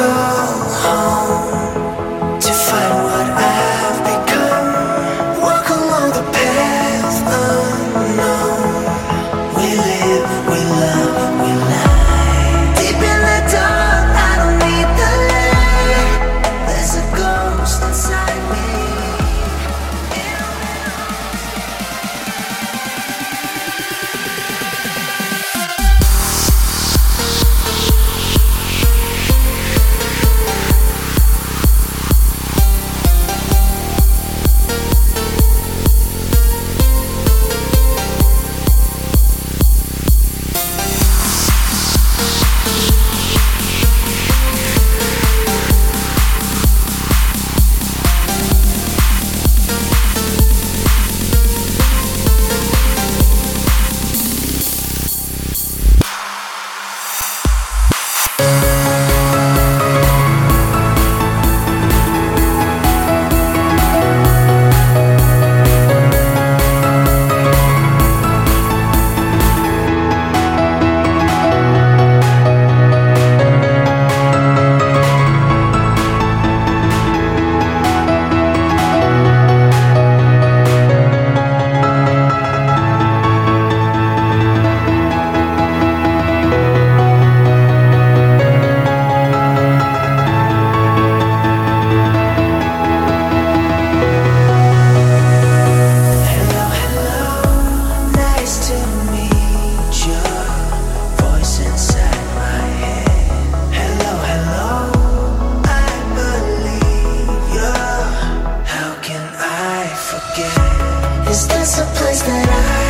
go home. Is this a place that I?